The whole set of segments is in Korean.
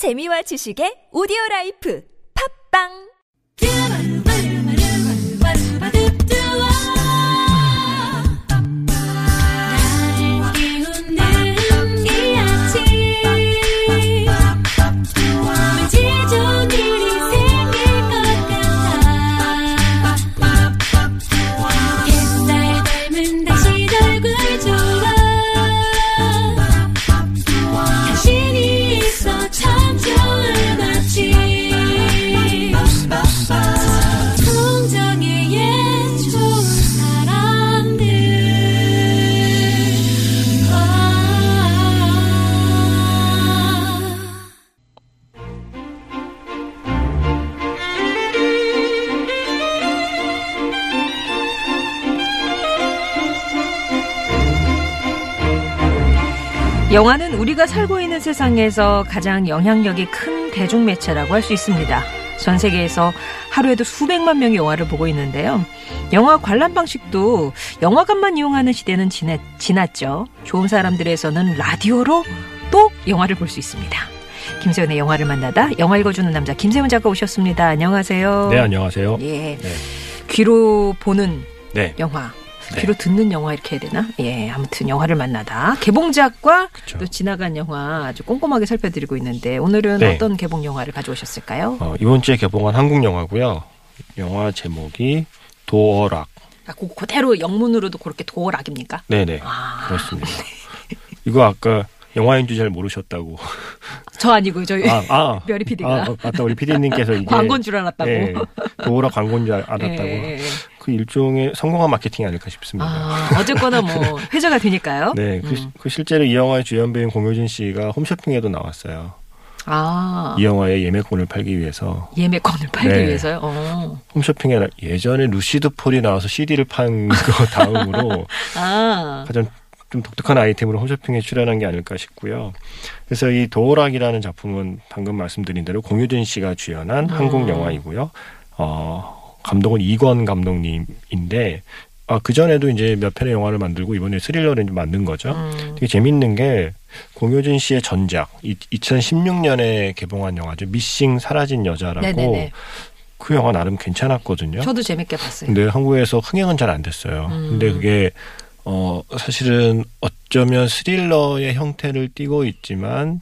재미와 지식의 오디오 라이프. 팝빵 영화는 우리가 살고 있는 세상에서 가장 영향력이 큰 대중 매체라고 할 수 있습니다. 전 세계에서 하루에도 수백만 명이 영화를 보고 있는데요. 영화 관람 방식도 영화관만 이용하는 시대는 지났, 지났죠. 좋은 사람들에서는 라디오로 또 영화를 볼 수 있습니다. 김세훈의 영화를 만나다 영화 읽어주는 남자 김세훈 작가 오셨습니다. 안녕하세요. 네, 안녕하세요. 예. 네. 귀로 보는 네. 영화. 네. 귀로 듣는 영화 이렇게 해야 되나? 예, 아무튼 영화를 만나다 개봉작과 그쵸. 또 지나간 영화 아주 꼼꼼하게 살펴드리고 있는데 오늘은 네. 어떤 개봉 영화를 가져오셨을까요? 어, 이번 주에 개봉한 한국 영화고요. 영화 제목이 도어락. 아, 그 그대로 영문으로도 그렇게 도어락입니까? 네네. 아, 그렇습니다. 이거 아까 영화인 줄잘 모르셨다고. 저 아니고 저희 아, 아. 별이 PD가 아, 맞다. 우리 PD님께서 이게. 광고인 줄 알았다고. 예, 도어락 광고인 줄 알았다고. 예, 예, 예. 그 일종의 성공한 마케팅이 아닐까 싶습니다. 아, 어쨌거나 뭐 회자가 되니까요. 네, 그, 음. 그 실제로 이 영화의 주연 배우인 공효진 씨가 홈쇼핑에도 나왔어요. 아, 이 영화의 예매권을 팔기 위해서 예매권을 팔기 네. 위해서요. 어. 홈쇼핑에 나- 예전에 루시드 폴이 나와서 CD를 판 거 다음으로 아, 가장 좀 독특한 아이템으로 홈쇼핑에 출연한 게 아닐까 싶고요. 그래서 이 도어락이라는 작품은 방금 말씀드린 대로 공유진 씨가 주연한 음. 한국 영화이고요. 어, 감독은 이권 감독님인데 아, 그 전에도 이제 몇 편의 영화를 만들고 이번에 스릴러를 만든 거죠. 음, 되게 재밌는 게 공효진 씨의 전작 이, 2016년에 개봉한 영화죠. 미싱 사라진 여자라고 네네네. 그 영화 나름 괜찮았거든요. 저도 재밌게 봤어요. 근데 한국에서 흥행은 잘 안 됐어요. 음. 근데 그게 어 사실은 어쩌면 스릴러의 형태를 띠고 있지만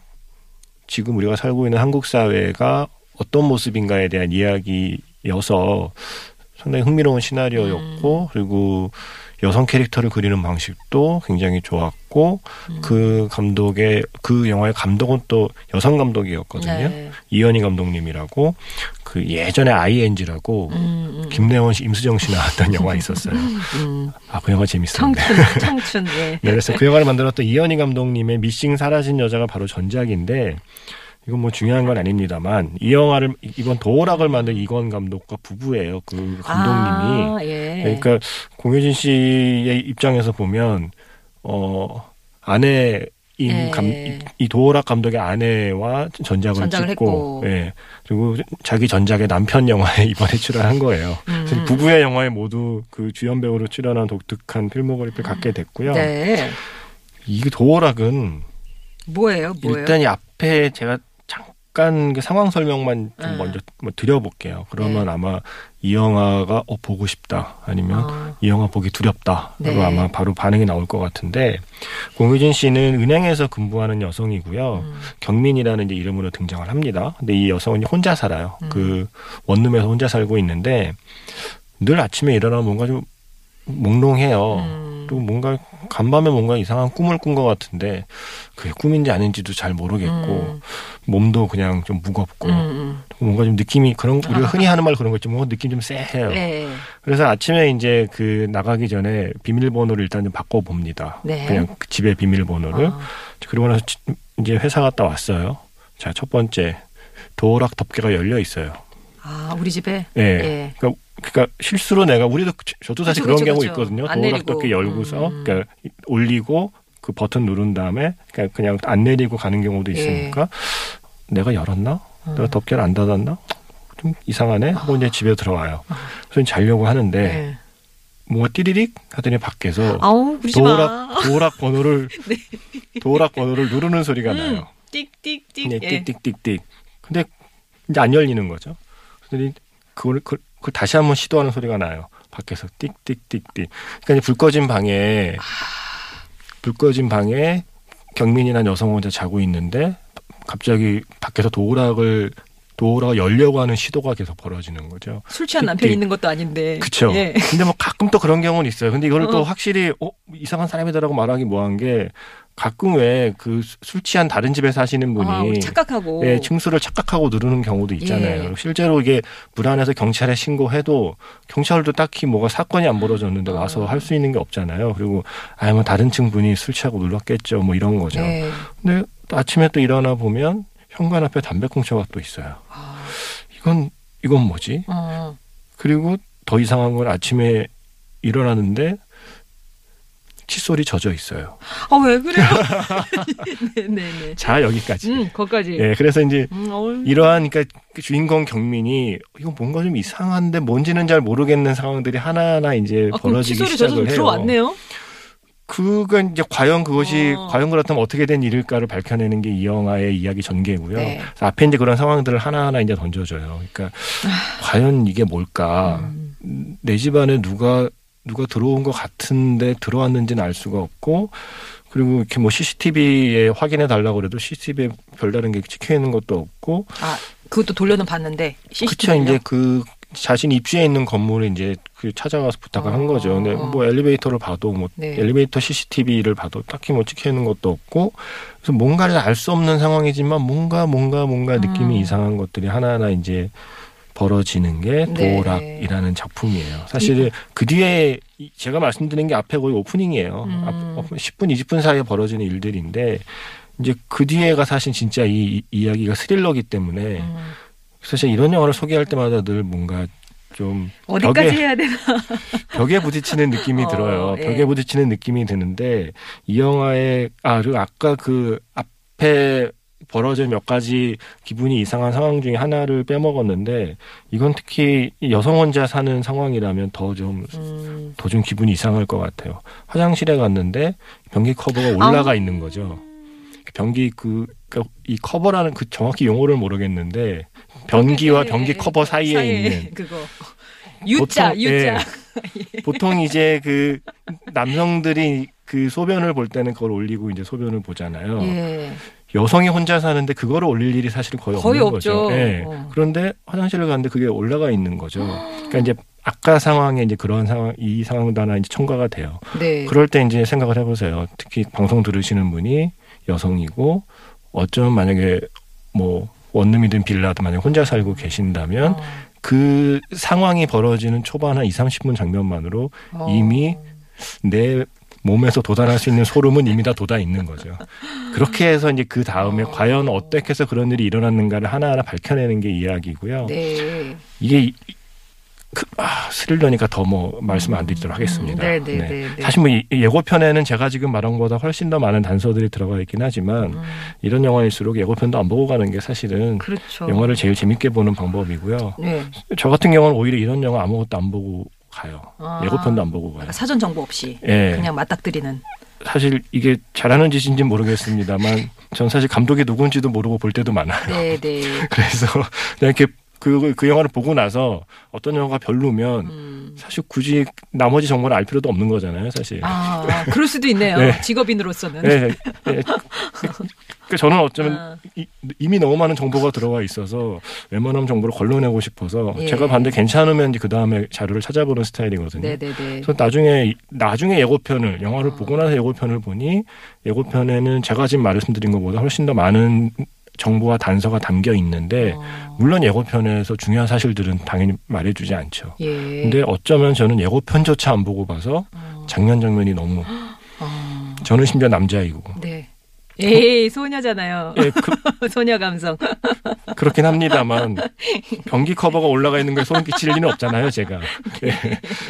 지금 우리가 살고 있는 한국 사회가 어떤 모습인가에 대한 이야기 여서 상당히 흥미로운 시나리오였고 음. 그리고 여성 캐릭터를 그리는 방식도 굉장히 좋았고 음. 그 감독의 그 영화의 감독은 또 여성 감독이었거든요. 네. 이현희 감독님이라고 그 예전에 ING라고 음, 음. 김래원 씨, 임수정 씨 나왔던 영화 있었어요. 음, 아, 그 영화 재밌었는데. 청춘, 청춘, 예. 네, 그래서 그 영화를 만들었던 이현희 감독님의 미싱 사라진 여자가 바로 전작인데, 이건 뭐 중요한 건 아닙니다만, 이 영화를, 이번 도어락을 만든 이건 감독과 부부예요. 그 감독님이. 아, 예. 그러니까 공효진 씨의 입장에서 보면, 어, 아내, 인 예. 감, 이- 이 도어락 감독의 아내와 전작을, 전작을 찍고, 했고. 예. 그리고 자기 전작의 남편 영화에 이번에 출연한 거예요. 음. 부부의 영화에 모두 그 주연 배우로 출연한 독특한 필모그래피를 갖게 됐고요. 네. 이 도어락은 뭐예요? 뭐예요? 일단 이 앞에 제가 잠깐 그 상황 설명만 좀 음. 먼저 뭐 드려볼게요. 그러면 네. 아마 이 영화가 어 보고 싶다 아니면 어. 이 영화 보기 두렵다. 네. 로 아마 바로 반응이 나올 것 같은데 공효진 씨는 은행에서 근무하는 여성이고요. 음. 경민이라는 이제 이름으로 등장을 합니다. 근데 이 여성은 혼자 살아요. 음. 그 원룸에서 혼자 살고 있는데 늘 아침에 일어나면 뭔가 좀 몽롱해요. 음. 그리고 뭔가 간밤에 뭔가 이상한 꿈을 꾼 것 같은데 그게 꿈인지 아닌지도 잘 모르겠고 음. 몸도 그냥 좀 무겁고 음, 음. 뭔가 좀 느낌이 그런 우리가 아. 흔히 하는 말 그런 거 있죠. 뭔가 느낌 좀 쎄해요. 네. 그래서 아침에 이제 그 나가기 전에 비밀번호를 일단 좀 바꿔 봅니다. 네. 그냥 그 집의 비밀번호를 아. 그리고 나서 지- 이제 회사 갔다 왔어요. 자, 첫 번째 도어락 덮개가 열려 있어요. 아, 우리 집에? 예. 예. 그러니까, 그러니까 실수로 내가 우리도 그- 저도 사실 그쵸, 그런 그쵸, 경우 그쵸. 있거든요. 안 도어락 내리고. 덮개 열고서 음. 그러니까 올리고 그 버튼 누른 다음에 그냥 그냥 안 내리고 가는 경우도 있으니까 내가 열었나? 음. 내가 덮개를 안 닫았나? 좀 이상하네 하고 이제 집에 들어와요. 그래서 자려고 하는데 네. 뭔가 띠리릭 하더니 밖에서 아우. 도어락 도어락 번호를 도어락 번호를 누르는 소리가 음. 나요. 띡띡띡. 네, 예. 띡띡띡띡. 근데 이제 안 열리는 거죠. 그랬더니 그걸, 그걸, 그걸 다시 한번 시도하는 소리가 나요. 밖에서 띡띡띡띡. 그러니까 불 꺼진 방에 불 꺼진 방에 경민이나 여성 혼자 자고 있는데 갑자기 밖에서 도우락을 도우락을 열려고 하는 시도가 계속 벌어지는 거죠. 술 취한 남편이. 있는 것도 아닌데. 그쵸. 예. 근데 뭐 가끔 또 그런 경우는 있어요. 근데 또 어. 확실히 어, 이상한 사람이다라고 말하기 뭐한 게 가끔 왜 그 술 취한 다른 집에 사시는 분이 아, 착각하고. 예, 층수를 착각하고 누르는 경우도 있잖아요. 예. 실제로 이게 불안해서 경찰에 신고해도 경찰도 딱히 뭐가 사건이 안 벌어졌는데 와서 아. 할수 있는 게 없잖아요. 그리고 아, 뭐 다른 층 분이 술 취하고 눌렀겠죠. 뭐 이런 거죠. 네. 근데 또 아침에 또 일어나 보면 현관 앞에 담배꽁초가 또 있어요. 아, 이건 이건 뭐지? 어. 그리고 더 이상한 건 아침에 일어나는데 칫솔이 젖어 있어요. 아, 왜 그래요? 네네네. 자 여기까지. 음, 거기까지. 예, 그래서 이제 음. 이러한 그러니까 그 주인공 경민이 이거 뭔가 좀 이상한데 뭔지는 잘 모르겠는 상황들이 하나하나 이제 아, 벌어지기 시작을 해요. 들어왔네요. 그가 이제 과연 그것이 어. 과연 그렇다면 어떻게 된 일일까를 밝혀내는 게 이 영화의 이야기 전개고요. 네. 앞에 이제 그런 상황들을 하나하나 이제 던져줘요. 그러니까 과연 이게 뭘까? 음. 내 집안에 누가 누가 들어온 것 같은데 들어왔는지는 알 수가 없고 그리고 이렇게 뭐 CCTV에 확인해 달라고 그래도 CCTV에 별다른 게 찍혀 있는 것도 없고 아, 그것도 돌려는 봤는데. 그쵸? 이제 그 자신 입주해 있는 건물에 이제 그 찾아가서 부탁을 한 거죠. 근데 어. 뭐 엘리베이터를 봐도 뭐 네. 엘리베이터 CCTV를 봐도 딱히 뭐 찍혀 있는 것도 없고 그래서 뭔가를 알 수 없는 상황이지만 뭔가 뭔가 뭔가 느낌이 음. 이상한 것들이 하나하나 이제 벌어지는 게 네. 도락이라는 작품이에요. 사실 그 뒤에 이- 제가 말씀드린 게 앞에 거의 오프닝이에요. 음. 앞- 10분 20분 사이에 벌어지는 일들인데 이제 그 뒤에가 사실 진짜 이, 이 이야기가 스릴러기 때문에 음. 사실 이런 영화를 소개할 때마다 늘 뭔가 좀 어디까지 벽에, 해야 되나? 벽에 부딪히는 느낌이 어, 들어요. 예. 벽에 부딪히는 느낌이 드는데 이 영화의 아 그리고 아까 그 앞에 벌어진 몇 가지 기분이 이상한 상황 중에 하나를 빼먹었는데 이건 특히 이 여성 혼자 사는 상황이라면 더좀 음. 더좀 기분이 이상할 것 같아요. 화장실에 갔는데 변기 커버가 올라가 아. 있는 거죠. 변기 그, 그이 커버라는 그 정확히 용어를 모르겠는데 변기와 예, 변기 예, 커버 사이에, 사이에 있는 그거. U자, 보통, U자. 예. 보통 이제 그 남성들이 그 소변을 볼 때는 그걸 올리고 이제 소변을 보잖아요. 예. 여성이 혼자 사는데 그거를 올릴 일이 사실은 거의, 거의 없는 없죠. 거죠. 예. 어. 그런데 화장실을 갔는데 그게 올라가 있는 거죠. 그러니까 이제 아까 상황에 이제 그런 상황 이 상황도 하나 이제 첨가가 돼요. 네. 그럴 때 이제 생각을 해보세요. 특히 방송 들으시는 분이 여성이고 어쩌면 만약에 뭐 원룸이든 빌라든 만약 에 혼자 살고 계신다면 어. 그 상황이 벌어지는 초반 한 2, 30분 장면만으로 어. 이미 내 몸에서 도달할 수 있는 소름은 이미 다 돋아 있는 거죠. 그렇게 해서 이제 그 다음에 어. 과연 어떻게 해서 그런 일이 일어났는가를 하나하나 밝혀내는 게 이야기고요. 네. 이게 이- 그, 아, 스릴러니까 더 뭐 말씀 안 드리도록 하겠습니다. 네, 네, 네, 네. 사실 뭐 이- 예고편에는 제가 지금 말한 것보다 훨씬 더 많은 단서들이 들어가 있긴 하지만 음, 이런 영화일수록 예고편도 안 보고 가는 게 사실은 그렇죠. 영화를 제일 재밌게 보는 방법이고요. 네. 저 같은 경우는 오히려 이런 영화 아무것도 안 보고 가요. 아. 예고편도 안 보고 가요. 그러니까 사전 정보 없이 예. 그냥 맞닥뜨리는. 사실 이게 잘하는 짓인지 는 모르겠습니다만 전 사실 감독이 누군지도 모르고 볼 때도 많아요. 네, 네. 그래서 그냥 이렇게 그, 그 영화를 보고 나서 어떤 영화가 별로면 음. 사실 굳이 나머지 정보를 알 필요도 없는 거잖아요, 사실. 아, 그럴 수도 있네요. 네. 직업인으로서는. 네, 네. 네. 그 저는 어쩌면 아. 이, 이미 너무 많은 정보가 들어가 있어서 웬만하면 정보를 걸러내고 싶어서 예. 제가 봤는데 괜찮으면 그 다음에 자료를 찾아보는 스타일이거든요. 네, 네, 네. 그래서 나중에 나중에 예고편을 영화를 어. 보고 나서 예고편을 보니 예고편에는 제가 지금 말씀드린 것보다 훨씬 더 많은 정보와 단서가 담겨 있는데 어, 물론 예고편에서 중요한 사실들은 당연히 말해주지 않죠. 예. 근데 어쩌면 저는 예고편조차 안 보고 봐서 어, 장면 장면이 너무 어, 저는 심지어 남자이고 네. 에이, 소녀잖아요. 예, 그, 소녀 감성. 그렇긴 합니다만 변기 커버가 올라가 있는 게 소름 끼칠 리는 없잖아요, 제가. 예.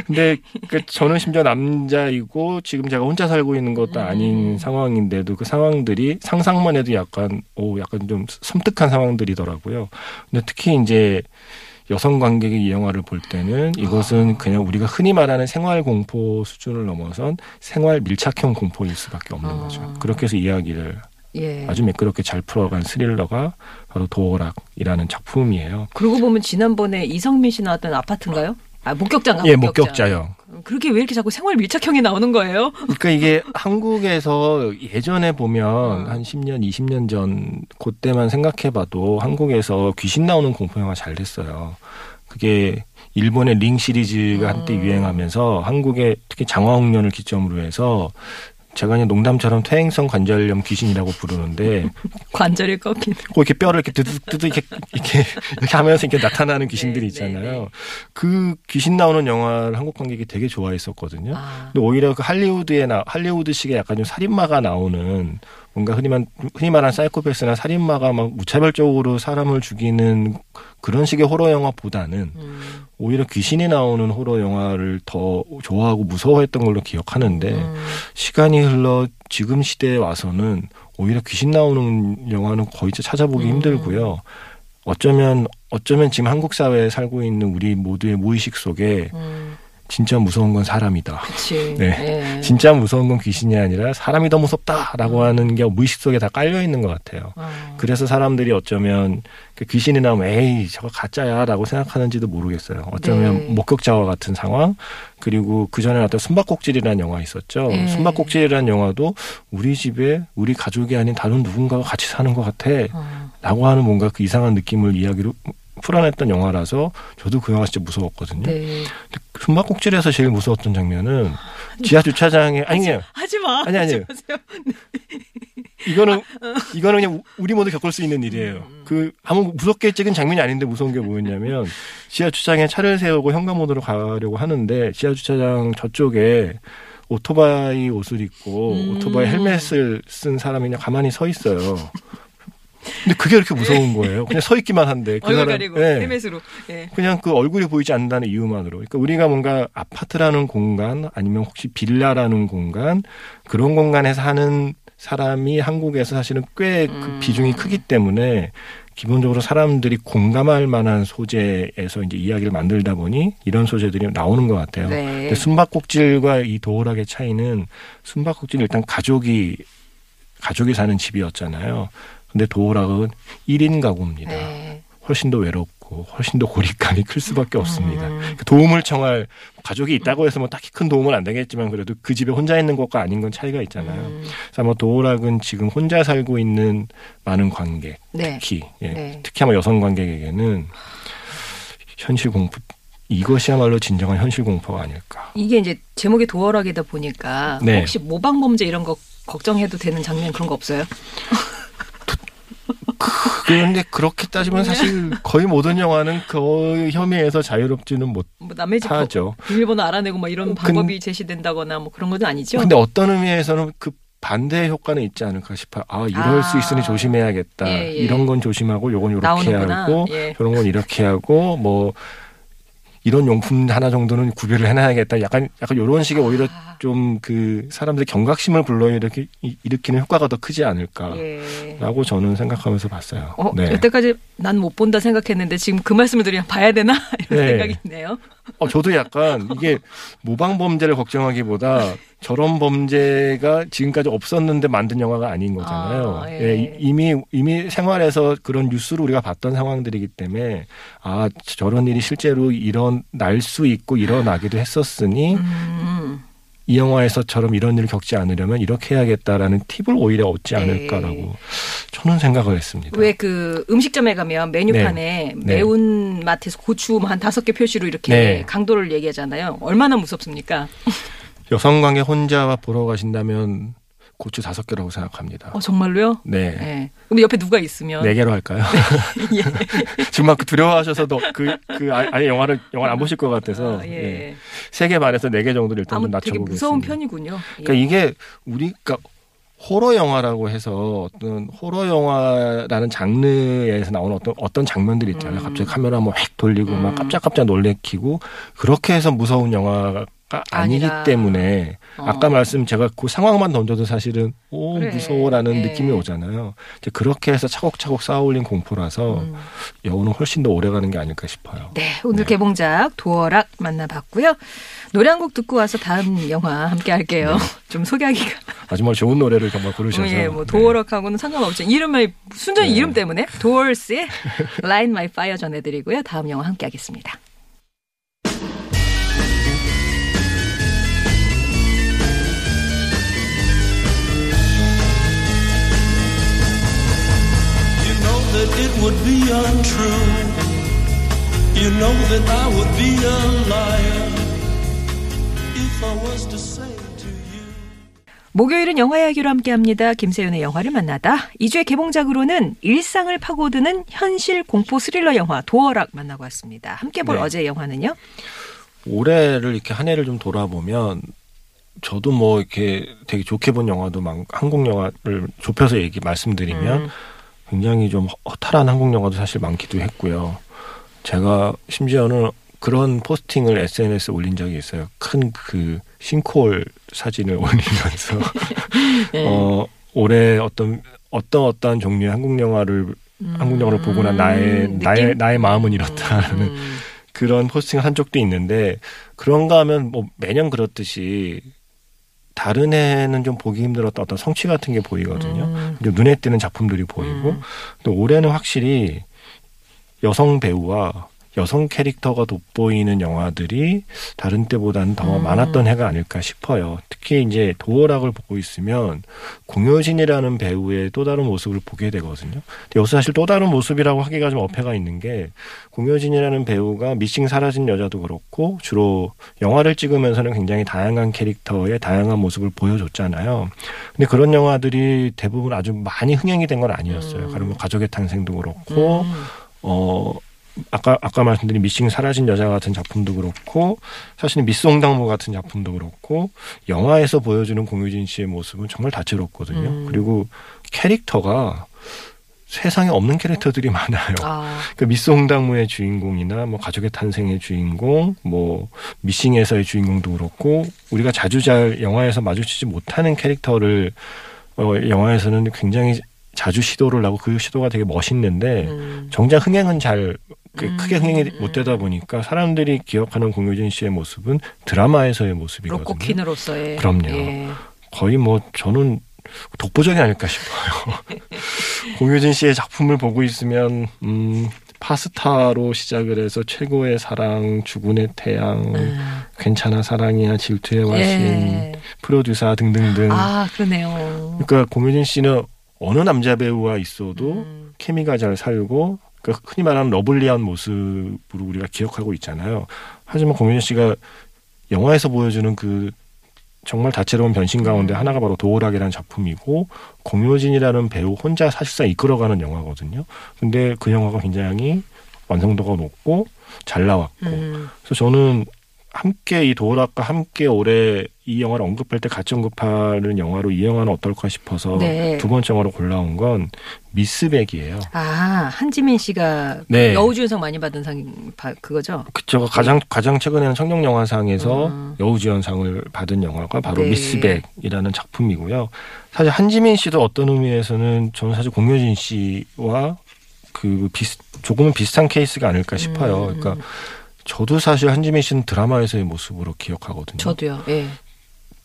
근데 그 저는 심지어 남자이고 지금 제가 혼자 살고 있는 것도 아닌 음. 상황인데도 그 상황들이 상상만 해도 약간 오 약간 좀 섬뜩한 상황들이더라고요. 근데 특히 이제 여성 관객이 이 영화를 볼 때는 이것은 그냥 우리가 흔히 말하는 생활 공포 수준을 넘어선 생활 밀착형 공포일 수밖에 없는 아. 거죠. 그렇게 해서 이야기를 예. 아주 매끄럽게 잘 풀어간 스릴러가 바로 도어락이라는 작품이에요. 그러고 보면 지난번에 이성민 씨 나왔던 아파트인가요? 아 목격자인가? 예, 목격자요. 그렇게 왜 이렇게 자꾸 생활 밀착형이 나오는 거예요? 그러니까 이게 한국에서 예전에 보면 어. 한 10년, 20년 전 그때만 생각해봐도 한국에서 귀신 나오는 공포 영화 잘 됐어요. 그게 일본의 링 시리즈가 한때 음. 유행하면서 한국의 특히 장화홍련을 기점으로 해서 제가 그냥 농담처럼 퇴행성 관절염 귀신이라고 부르는데 관절이 꺾인. 꼭 이렇게 뼈를 이렇게 두둑두둑 이렇게 이렇게 이렇게 하면서 이렇게 나타나는 귀신들이 네, 네, 있잖아요. 네. 그 귀신 나오는 영화를 한국 관객이 되게 좋아했었거든요. 아, 근데 오히려 그 할리우드에 나 할리우드식의 약간 좀 살인마가 나오는 뭔가 흔히 말 흔히 말하는 사이코패스나 살인마가 막 무차별적으로 사람을 죽이는 그런 식의 호러 영화보다는 음, 오히려 귀신이 나오는 호러 영화를 더 좋아하고 무서워했던 걸로 기억하는데 음. 시간이 흘러 지금 시대에 와서는 오히려 귀신 나오는 영화는 거의 찾아보기 음. 힘들고요. 어쩌면 어쩌면 지금 한국 사회에 살고 있는 우리 모두의 무의식 속에 음, 진짜 무서운 건 사람이다. 그치. 네. 예. 진짜 무서운 건 귀신이 아니라 사람이 더 무섭다라고 음. 하는 게 무의식 속에 다 깔려 있는 것 같아요. 어. 그래서 사람들이 어쩌면 그 귀신이 나오면 에이 저거 가짜야라고 생각하는지도 모르겠어요. 어쩌면 네. 목격자와 같은 상황 그리고 그 전에 나왔던 숨바꼭질이라는 영화 있었죠. 네. 숨바꼭질이라는 영화도 우리 집에 우리 가족이 아닌 다른 누군가가 같이 사는 것 같아라고 어. 하는 뭔가 그 이상한 느낌을 이야기로 풀어냈던 영화라서 저도 그 영화 진짜 무서웠거든요. 네. 숨바꼭질에서 제일 무서웠던 장면은 지하 주차장에 아니에요. 하지 마. 아니, 아니에요. 하지 마세요. 이거는 이거는 그냥 우리 모두 겪을 수 있는 일이에요. 그 아무 무섭게 찍은 장면이 아닌데 무서운 게 뭐였냐면 지하 주차장에 차를 세우고 현관문으로 가려고 하는데 지하 주차장 저쪽에 오토바이 옷을 입고 음. 오토바이 헬멧을 쓴 사람이 그냥 가만히 서 있어요. 근데 그게 이렇게 무서운 거예요. 그냥 서 있기만 한데 그 얼굴 사람- 가리고 네. 헬멧으로. 예. 그냥 그 얼굴이 보이지 않는다는 이유만으로. 그러니까 우리가 뭔가 아파트라는 공간 아니면 혹시 빌라라는 공간 그런 공간에 사는 사람이 한국에서 사실은 꽤그 음. 비중이 크기 때문에 기본적으로 사람들이 공감할 만한 소재에서 이제 이야기를 만들다 보니 이런 소재들이 나오는 것 같아요. 네. 근데 숨바꼭질과 이 도어락의 차이는 숨바꼭질은 일단 가족이 가족이 사는 집이었잖아요. 근데 도어락은 1인 가구입니다. 네. 훨씬 더 외롭고 훨씬 더 고립감이 클 수밖에 없습니다. 음. 그 도움을 청할 가족이 있다고 해서 뭐 딱히 큰 도움은 안 되겠지만 그래도 그 집에 혼자 있는 것과 아닌 건 차이가 있잖아요. 음. 그래서 아마 도어락은 지금 혼자 살고 있는 많은 관객, 네. 특히 예, 네. 특히 아마 여성 관객에게는 현실 공포 이것이야말로 진정한 현실 공포가 아닐까. 이게 이제 제목이 도어락이다 보니까 네. 혹시 모방 범죄 이런 거 걱정해도 되는 장면 그런 거 없어요? 그런데 그렇게 따지면 사실 거의 모든 영화는 그 혐의에서 자유롭지는 뭐 남의 집 못하죠. 거- 비밀번호 알아내고 뭐 이런 근- 방법이 제시된다거나 뭐 그런 건 아니죠? 근데 어떤 의미에서는 그 반대 효과는 있지 않을까 싶어요. 아, 이럴 아. 수 있으니 조심해야겠다. 예, 예. 이런 건 조심하고 요건 요렇게 나오는구나. 하고 예. 저런 건 이렇게 하고 뭐 이런 용품 하나 정도는 구별을 해놔야겠다. 약간 약간 요런 식의 오히려 아. 좀그 사람들의 경각심을 불러일으키 일으키는 효과가 더 크지 않을까라고 예. 저는 생각하면서 봤어요. 어, 네. 여태까지 난 못 본다 생각했는데 지금 그 말씀을 드리면 봐야 되나 이런 네. 생각이 있네요. 어, 저도 약간 이게 모방 범죄를 걱정하기보다 저런 범죄가 지금까지 없었는데 만든 영화가 아닌 거잖아요. 아, 예. 예. 이- 이미 이미 생활에서 그런 뉴스를 우리가 봤던 상황들이기 때문에 아 저런 일이 실제로 일어날 수 있고 일어나기도 했었으니 음, 이 영화에서처럼 이런 일을 겪지 않으려면 이렇게 해야겠다라는 팁을 오히려 얻지 네. 않을까라고 저는 생각을 했습니다. 왜 그 음식점에 가면 메뉴판에 네. 매운 맛에서 고추 뭐한 다섯 개 표시로 이렇게 네. 강도를 얘기하잖아요. 얼마나 무섭습니까? 여성 관계 혼자 보러 가신다면 고추 다섯 개라고 생각합니다. 어, 정말로요? 네. 네. 그럼 옆에 누가 있으면 네 개로 할까요? 예. 지금 막 두려워하셔서 그, 그, 아- 아예 영화를, 영화를 안 보실 것 같아서. 아, 예. 예. 세개 반에서 네 개 정도를 일단 좀 아무 되게 무서운. 편이군요. 예. 그러니까 이게 우리가 호러 영화라고 해서 어떤 호러 영화라는 장르에서 나오는 어떤 어떤 장면들이 있잖아요. 음. 갑자기 카메라 뭐 획 돌리고 음. 막 깜짝깜짝 놀래키고 그렇게 해서 무서운 영화가 아니기 아니라. 때문에 어. 아까 말씀 제가 그 상황만 던져도 사실은 오 그래. 무서워라는 예. 느낌이 오잖아요. 이제 그렇게 해서 차곡차곡 쌓아올린 공포라서 음. 여우는 훨씬 더 오래가는 게 아닐까 싶어요. 네, 오늘 개봉작 도어락 만나봤고요. 노래 한 곡 듣고 와서 다음 영화 함께 할게요. 좀 소개하기가. 마지막 좋은 노래를 정말 고르셔서 예, 뭐 네. 도어락하고는 상관없죠. 이름만 순전히 네. 이름 때문에 도어스의 Light My Fire 전해드리고요. 다음 영화 함께 하겠습니다. That it would be untrue. You know that I would be a liar if I was to say to you. 목요일은 영화 이야기로 함께합니다. 김세윤의 영화를 만나다. 2주의 개봉작으로는 일상을 파고드는 현실 공포 스릴러 영화 도어락 만나고 왔습니다. 함께 볼 네. 어제 영화는요? 올해를 이렇게 한 해를 좀 돌아보면 저도 뭐 이렇게 되게 좋게 본 영화도 많 한국 영화를 좁혀서 얘기 말씀드리면 음. 굉장히 좀 허탈한 한국 영화도 사실 많기도 했고요. 제가 심지어는 그런 포스팅을 SNS에 올린 적이 있어요. 큰 그 싱크홀 사진을 올리면서 네. 어 올해 어떤 어떤 어떤 종류의 한국 영화를 한국 영화를 보고 난 나의 음, 나의 느낌? 나의 마음은 이렇다라는 음. 그런 포스팅을 한 적도 있는데 그런가 하면 뭐 매년 그렇듯이 다른 해는 좀 보기 힘들었던 어떤 성취 같은 게 보이거든요. 음. 좀 눈에 띄는 작품들이 보이고 음. 또 올해는 확실히 여성 배우와 여성 캐릭터가 돋보이는 영화들이 다른 때보다는 더 음. 많았던 해가 아닐까 싶어요. 특히 이제 도어락을 보고 있으면 공효진이라는 배우의 또 다른 모습을 보게 되거든요. 여기서 사실 또 다른 모습이라고 하기가 좀 어폐가 있는 게 공효진이라는 배우가 미싱 사라진 여자도 그렇고 주로 영화를 찍으면서는 굉장히 다양한 캐릭터의 다양한 모습을 보여줬잖아요. 근데 그런 영화들이 대부분 아주 많이 흥행이 된 건 아니었어요. 음. 가령 뭐 가족의 탄생도 그렇고 음. 어 아까 아까 말씀드린 미싱 사라진 여자 같은 작품도 그렇고 사실은 미송당무 같은 작품도 그렇고 영화에서 보여주는 공유진 씨의 모습은 정말 다채롭거든요. 음. 그리고 캐릭터가 세상에 없는 캐릭터들이 많아요. 아, 그 미송당무의 주인공이나 뭐 가족의 탄생의 주인공, 뭐 미싱에서의 주인공도 그렇고 우리가 자주 잘 영화에서 마주치지 못하는 캐릭터를 어, 영화에서는 굉장히 자주 시도를 하고 그 시도가 되게 멋있는데 음. 정작 흥행은 잘 크게 흥행이 음. 못 되다 보니까 사람들이 기억하는 공효진 씨의 모습은 드라마에서의 모습이거든요. 로코퀸으로서의 그럼요. 예. 거의 뭐 저는 독보적이 아닐까 싶어요. 공효진 씨의 작품을 보고 있으면 음 파스타로 시작을 해서 최고의 사랑, 죽은의 태양, 음. 괜찮아 사랑이야, 질투의 와신, 예. 프로듀서 등등등. 아, 그러네요. 그러니까 공효진 씨는 어느 남자 배우와 있어도 음. 케미가 잘 살고 그러니까 흔히 말하는 러블리한 모습으로 우리가 기억하고 있잖아요. 하지만 공효진 씨가 영화에서 보여주는 그 정말 다채로운 변신 가운데 음. 하나가 바로 도어락이라는 작품이고 공효진이라는 배우 혼자 사실상 이끌어가는 영화거든요. 근데 그 영화가 굉장히 완성도가 높고 잘 나왔고 음. 그래서 저는 함께 이 도어락과 함께 올해 이 영화를 언급할 때 같이 언급하는 영화로 이 영화는 어떨까 싶어서 네. 두 번째 영화로 골라온 건 미스백이에요. 아, 한지민 씨가 네. 여우주연상 많이 받은 상 바- 그거죠? 그쵸 가장 가장 최근에는 청룡 영화상에서 음. 여우주연상을 받은 영화가 바로 네. 미스백이라는 작품이고요. 사실 한지민 씨도 어떤 의미에서는 저는 사실 공효진 씨와 그 비슷 조금은 비슷한 케이스가 아닐까 싶어요. 음. 그러니까 저도 사실 한지민 씨는 드라마에서의 모습으로 기억하거든요. 저도요. 예.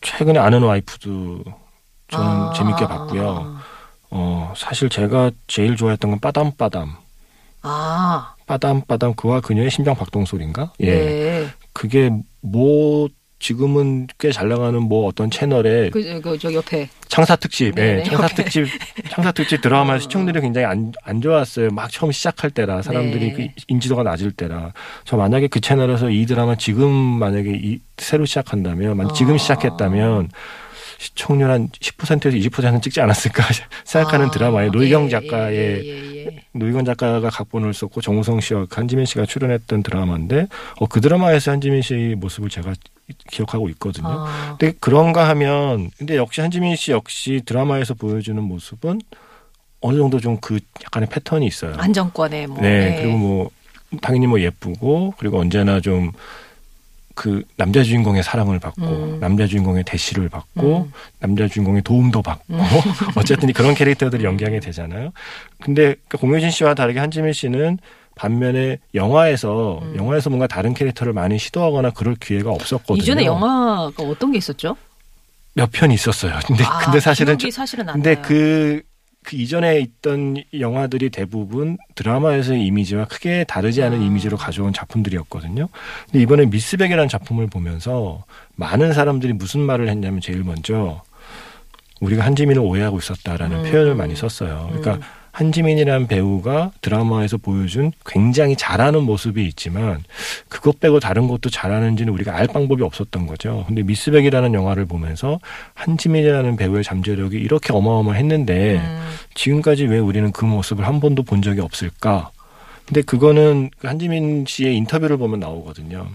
최근에 아는 와이프도 저는 아, 재밌게 아, 봤고요. 어, 사실 제가 제일 좋아했던 건 빠담빠담. 아, 빠담빠담 그와 그녀의 심장 박동 소리인가? 예. 네. 그게 뭐 지금은 꽤 잘 나가는 뭐 어떤 채널에 그, 그, 저 옆에. 창사 특집, 예, 창사. 특집, 창사 특집 드라마 어. 시청률이 굉장히 안, 안 좋았어요. 막 처음 시작할 때라 사람들이 네. 그 인지도가 낮을 때라. 저 만약에 그 채널에서 이 드라마 지금 만약에 이, 새로 시작한다면, 만 지금 아. 시작했다면 시청률 한 10%에서 20%는 찍지 않았을까 생각하는 아, 드라마에 노희경 예, 작가의 예, 예, 예. 노희건 작가가 각본을 썼고 정우성 씨와 한지민 씨가 출연했던 드라마인데 어, 그 드라마에서 한지민 씨의 모습을 제가 기억하고 있거든요. 아, 근데 그런가 하면 근데 역시 한지민 씨 역시 드라마에서 보여주는 모습은 어느 정도 좀 그 약간의 패턴이 있어요. 안정권에 뭐. 네, 예. 그리고 뭐 당연히 뭐 예쁘고 그리고 언제나 좀 그 남자 주인공의 사랑을 받고 음. 남자 주인공의 대시를 받고 음. 남자 주인공의 도움도 받고 어쨌든 그런 캐릭터들이 연기하게 되잖아요. 근데 그 공효진 씨와 다르게 한지민 씨는 반면에 영화에서 음. 영화에서 뭔가 다른 캐릭터를 많이 시도하거나 그럴 기회가 없었거든요. 이전에 영화가 어떤 게 있었죠? 몇 편 있었어요. 근데 아, 근데 사실은 사실은 안 근데 나요. 그, 그 이전에 있던 영화들이 대부분 드라마에서의 이미지와 크게 다르지 않은 아. 이미지로 가져온 작품들이었거든요. 근데 이번에 미스백이라는 작품을 보면서 많은 사람들이 무슨 말을 했냐면 제일 먼저 우리가 한지민을 오해하고 있었다라는 음. 표현을 많이 썼어요. 그러니까 음. 한지민이라는 배우가 드라마에서 보여준 굉장히 잘하는 모습이 있지만 그것 빼고 다른 것도 잘하는지는 우리가 알 방법이 없었던 거죠. 근데 미스백이라는 영화를 보면서 한지민이라는 배우의 잠재력이 이렇게 어마어마했는데 음. 지금까지 왜 우리는 그 모습을 한 번도 본 적이 없을까? 근데 그거는 그 한지민 씨의 인터뷰를 보면 나오거든요.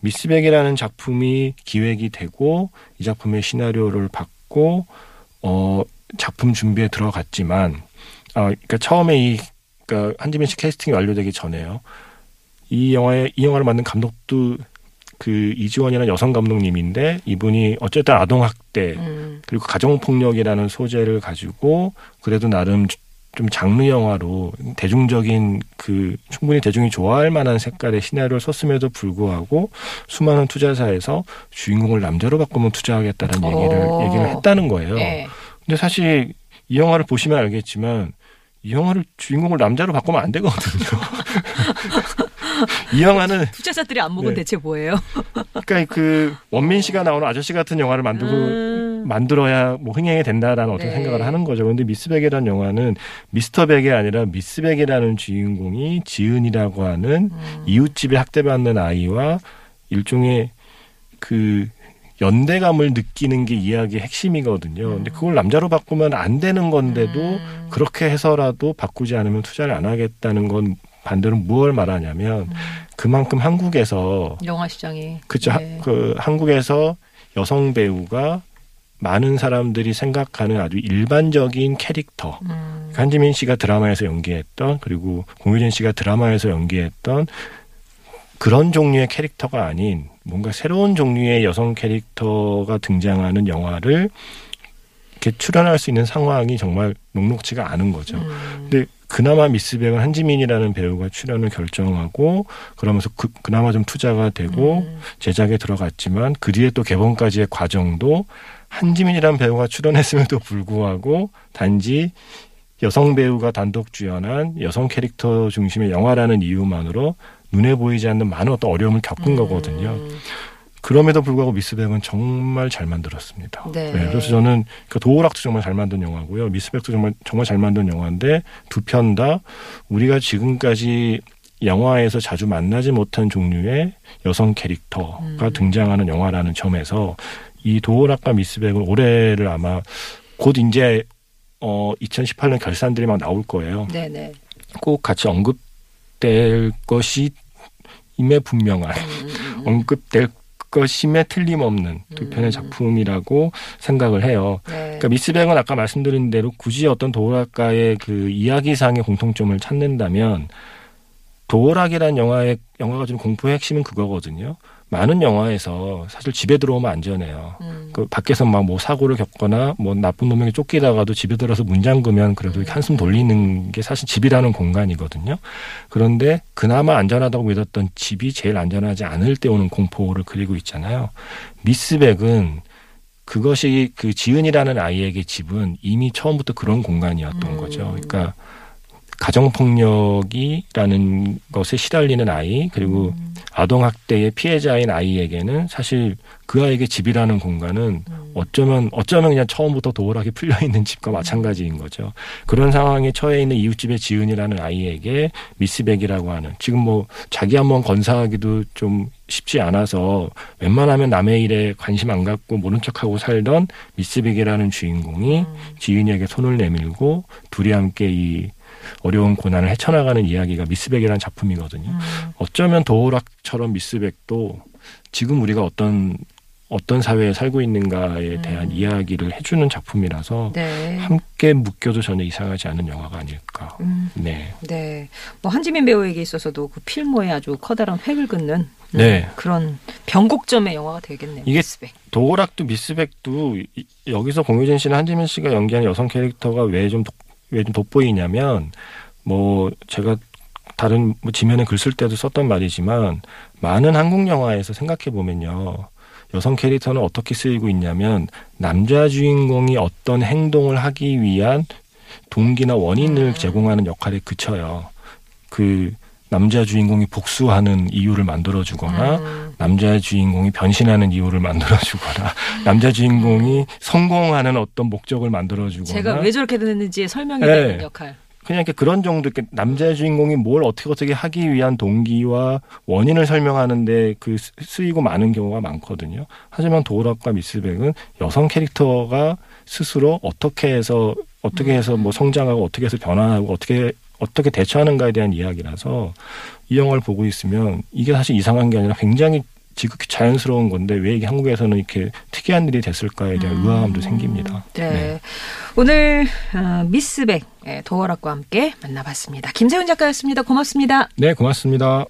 미스백이라는 작품이 기획이 되고 이 작품의 시나리오를 받고 어 작품 준비에 들어갔지만 아 그러니까 처음에 이 그러니까 한지민 씨 캐스팅이 완료되기 전에요. 이 영화에 이 영화를 만든 감독도 그 이지원이라는 여성 감독님인데 이분이 어쨌든 아동 학대 음. 그리고 가정 폭력이라는 소재를 가지고 그래도 나름 좀 장르 영화로 대중적인 그 충분히 대중이 좋아할 만한 색깔의 시나리오를 썼음에도 불구하고 수많은 투자사에서 주인공을 남자로 바꾸면 투자하겠다는 오. 얘기를 얘기를 했다는 거예요. 네. 근데 사실 이 영화를 보시면 알겠지만 이 영화를 주인공을 남자로 바꾸면 안 되거든요. 이 영화는 투자자들이 안 먹은 네. 대체 뭐예요? 그러니까 그 원민 씨가 나오는 아저씨 같은 영화를 만들고 음. 만들어야 뭐 흥행이 된다라는 어떤 네. 생각을 하는 거죠. 그런데 미스백이라는 영화는 미스터 백이 아니라 미스백이라는 주인공이 지은이라고 하는 음. 이웃집에 학대받는 아이와 일종의 그 연대감을 느끼는 게 이야기의 핵심이거든요. 근데 그걸 남자로 바꾸면 안 되는 건데도 음. 그렇게 해서라도 바꾸지 않으면 투자를 안 하겠다는 건 반대로 무엇을 말하냐면 음. 그만큼 한국에서 영화 시장이 그죠. 네. 그 한국에서 여성 배우가 많은 사람들이 생각하는 아주 일반적인 캐릭터. 음. 한지민 씨가 드라마에서 연기했던 그리고 공유진 씨가 드라마에서 연기했던 그런 종류의 캐릭터가 아닌 뭔가 새로운 종류의 여성 캐릭터가 등장하는 영화를 이렇게 출연할 수 있는 상황이 정말 녹록지가 않은 거죠. 음. 근데 그나마 미스 백은 한지민이라는 배우가 출연을 결정하고 그러면서 그, 그나마 좀 투자가 되고 음. 제작에 들어갔지만 그 뒤에 또 개봉까지의 과정도 한지민이라는 배우가 출연했음에도 불구하고 단지 여성 배우가 단독 주연한 여성 캐릭터 중심의 영화라는 이유만으로 눈에 보이지 않는 많은 어떤 어려움을 겪은 거거든요. 음. 그럼에도 불구하고 미스백은 정말 잘 만들었습니다. 네. 그래서 저는 그 도어락도 정말 잘 만든 영화고요. 미스백도 정말 정말 잘 만든 영화인데 두 편 다 우리가 지금까지 영화에서 자주 만나지 못한 종류의 여성 캐릭터가 음. 등장하는 영화라는 점에서 이 도어락과 미스백은 올해를 아마 곧 이제 어 2018년 결산들이 막 나올 거예요. 네네. 꼭 같이 언급 될 것이 임에 분명한 음, 음, 음. 언급될 것임에 틀림없는 두 편의 음. 작품이라고 생각을 해요. 네. 그러니까 미스백은 아까 말씀드린 대로 굳이 어떤 도어락가의 그 이야기상의 공통점을 찾는다면 도어락이라는 영화의 영화가 좀 공포의 핵심은 그거거든요. 많은 영화에서 사실 집에 들어오면 안전해요. 음. 그 밖에서 막 뭐 사고를 겪거나 뭐 나쁜 놈에게 쫓기다가도 집에 들어서 문 잠그면 그래도 이렇게 한숨 돌리는 게 사실 집이라는 공간이거든요. 그런데 그나마 안전하다고 믿었던 집이 제일 안전하지 않을 때 오는 공포를 그리고 있잖아요. 미스백은 그것이 그 지은이라는 아이에게 집은 이미 처음부터 그런 공간이었던 음. 거죠. 그러니까 가정폭력이라는 것에 시달리는 아이 그리고 음. 아동학대의 피해자인 아이에게는 사실 그 아이에게 집이라는 공간은 음. 어쩌면 어쩌면 그냥 처음부터 도어락이 풀려 있는 집과 마찬가지인 거죠. 그런 상황에 처해 있는 이웃집의 지은이라는 아이에게 미스백이라고 하는 지금 뭐 자기 한번 건사하기도 좀 쉽지 않아서 웬만하면 남의 일에 관심 안 갖고 모른 척하고 살던 미스백이라는 주인공이 음. 지은이에게 손을 내밀고 둘이 함께 이 어려운 고난을 헤쳐나가는 이야기가 미스백이라는 작품이거든요. 음. 어쩌면 도어락처럼 미스백도 지금 우리가 어떤 어떤 사회에 살고 있는가에 대한 이야기를 해주는 작품이라서 네. 함께 묶여도 전혀 이상하지 않은 영화가 아닐까. 음, 네. 네. 뭐 한지민 배우에게 있어서도 그 필모에 아주 커다란 획을 긋는 음, 네. 그런 변곡점의 영화가 되겠네요. 이게 미스백. 도락도 미스백도 이- 여기서 공유진 씨나 한지민 씨가 연기하는 여성 캐릭터가 왜 좀 왜 좀 돋보이냐면 뭐 제가 다른 뭐 지면에 글 쓸 때도 썼던 말이지만 많은 한국 영화에서 생각해 보면요. 여성 캐릭터는 어떻게 쓰이고 있냐면 남자 주인공이 어떤 행동을 하기 위한 동기나 원인을 제공하는 역할에 그쳐요. 그 남자 주인공이 복수하는 이유를 만들어 주거나 음, 남자 주인공이 변신하는 이유를 만들어주거나 남자 주인공이 성공하는 어떤 목적을 만들어주거나 제가 왜 저렇게 됐는지 설명이 네. 되는 역할. 그냥 이렇게 그런 정도 이렇게 남자 주인공이 뭘 어떻게 어떻게 하기 위한 동기와 원인을 설명하는데 그 쓰- 쓰이고 많은 경우가 많거든요. 하지만 도우락과 미스백은 여성 캐릭터가 스스로 어떻게 해서 어떻게 해서 뭐 성장하고 어떻게 해서 변화하고 어떻게 어떻게 대처하는가에 대한 이야기라서 이 영화를 보고 있으면 이게 사실 이상한 게 아니라 굉장히 지극히 자연스러운 건데 왜 이게 한국에서는 이렇게 특이한 일이 됐을까에 대한 의아함도 생깁니다. 네. 오늘 어, 미스백 예, 도어락과 함께 만나봤습니다. 김세훈 작가였습니다. 고맙습니다. 네, 고맙습니다.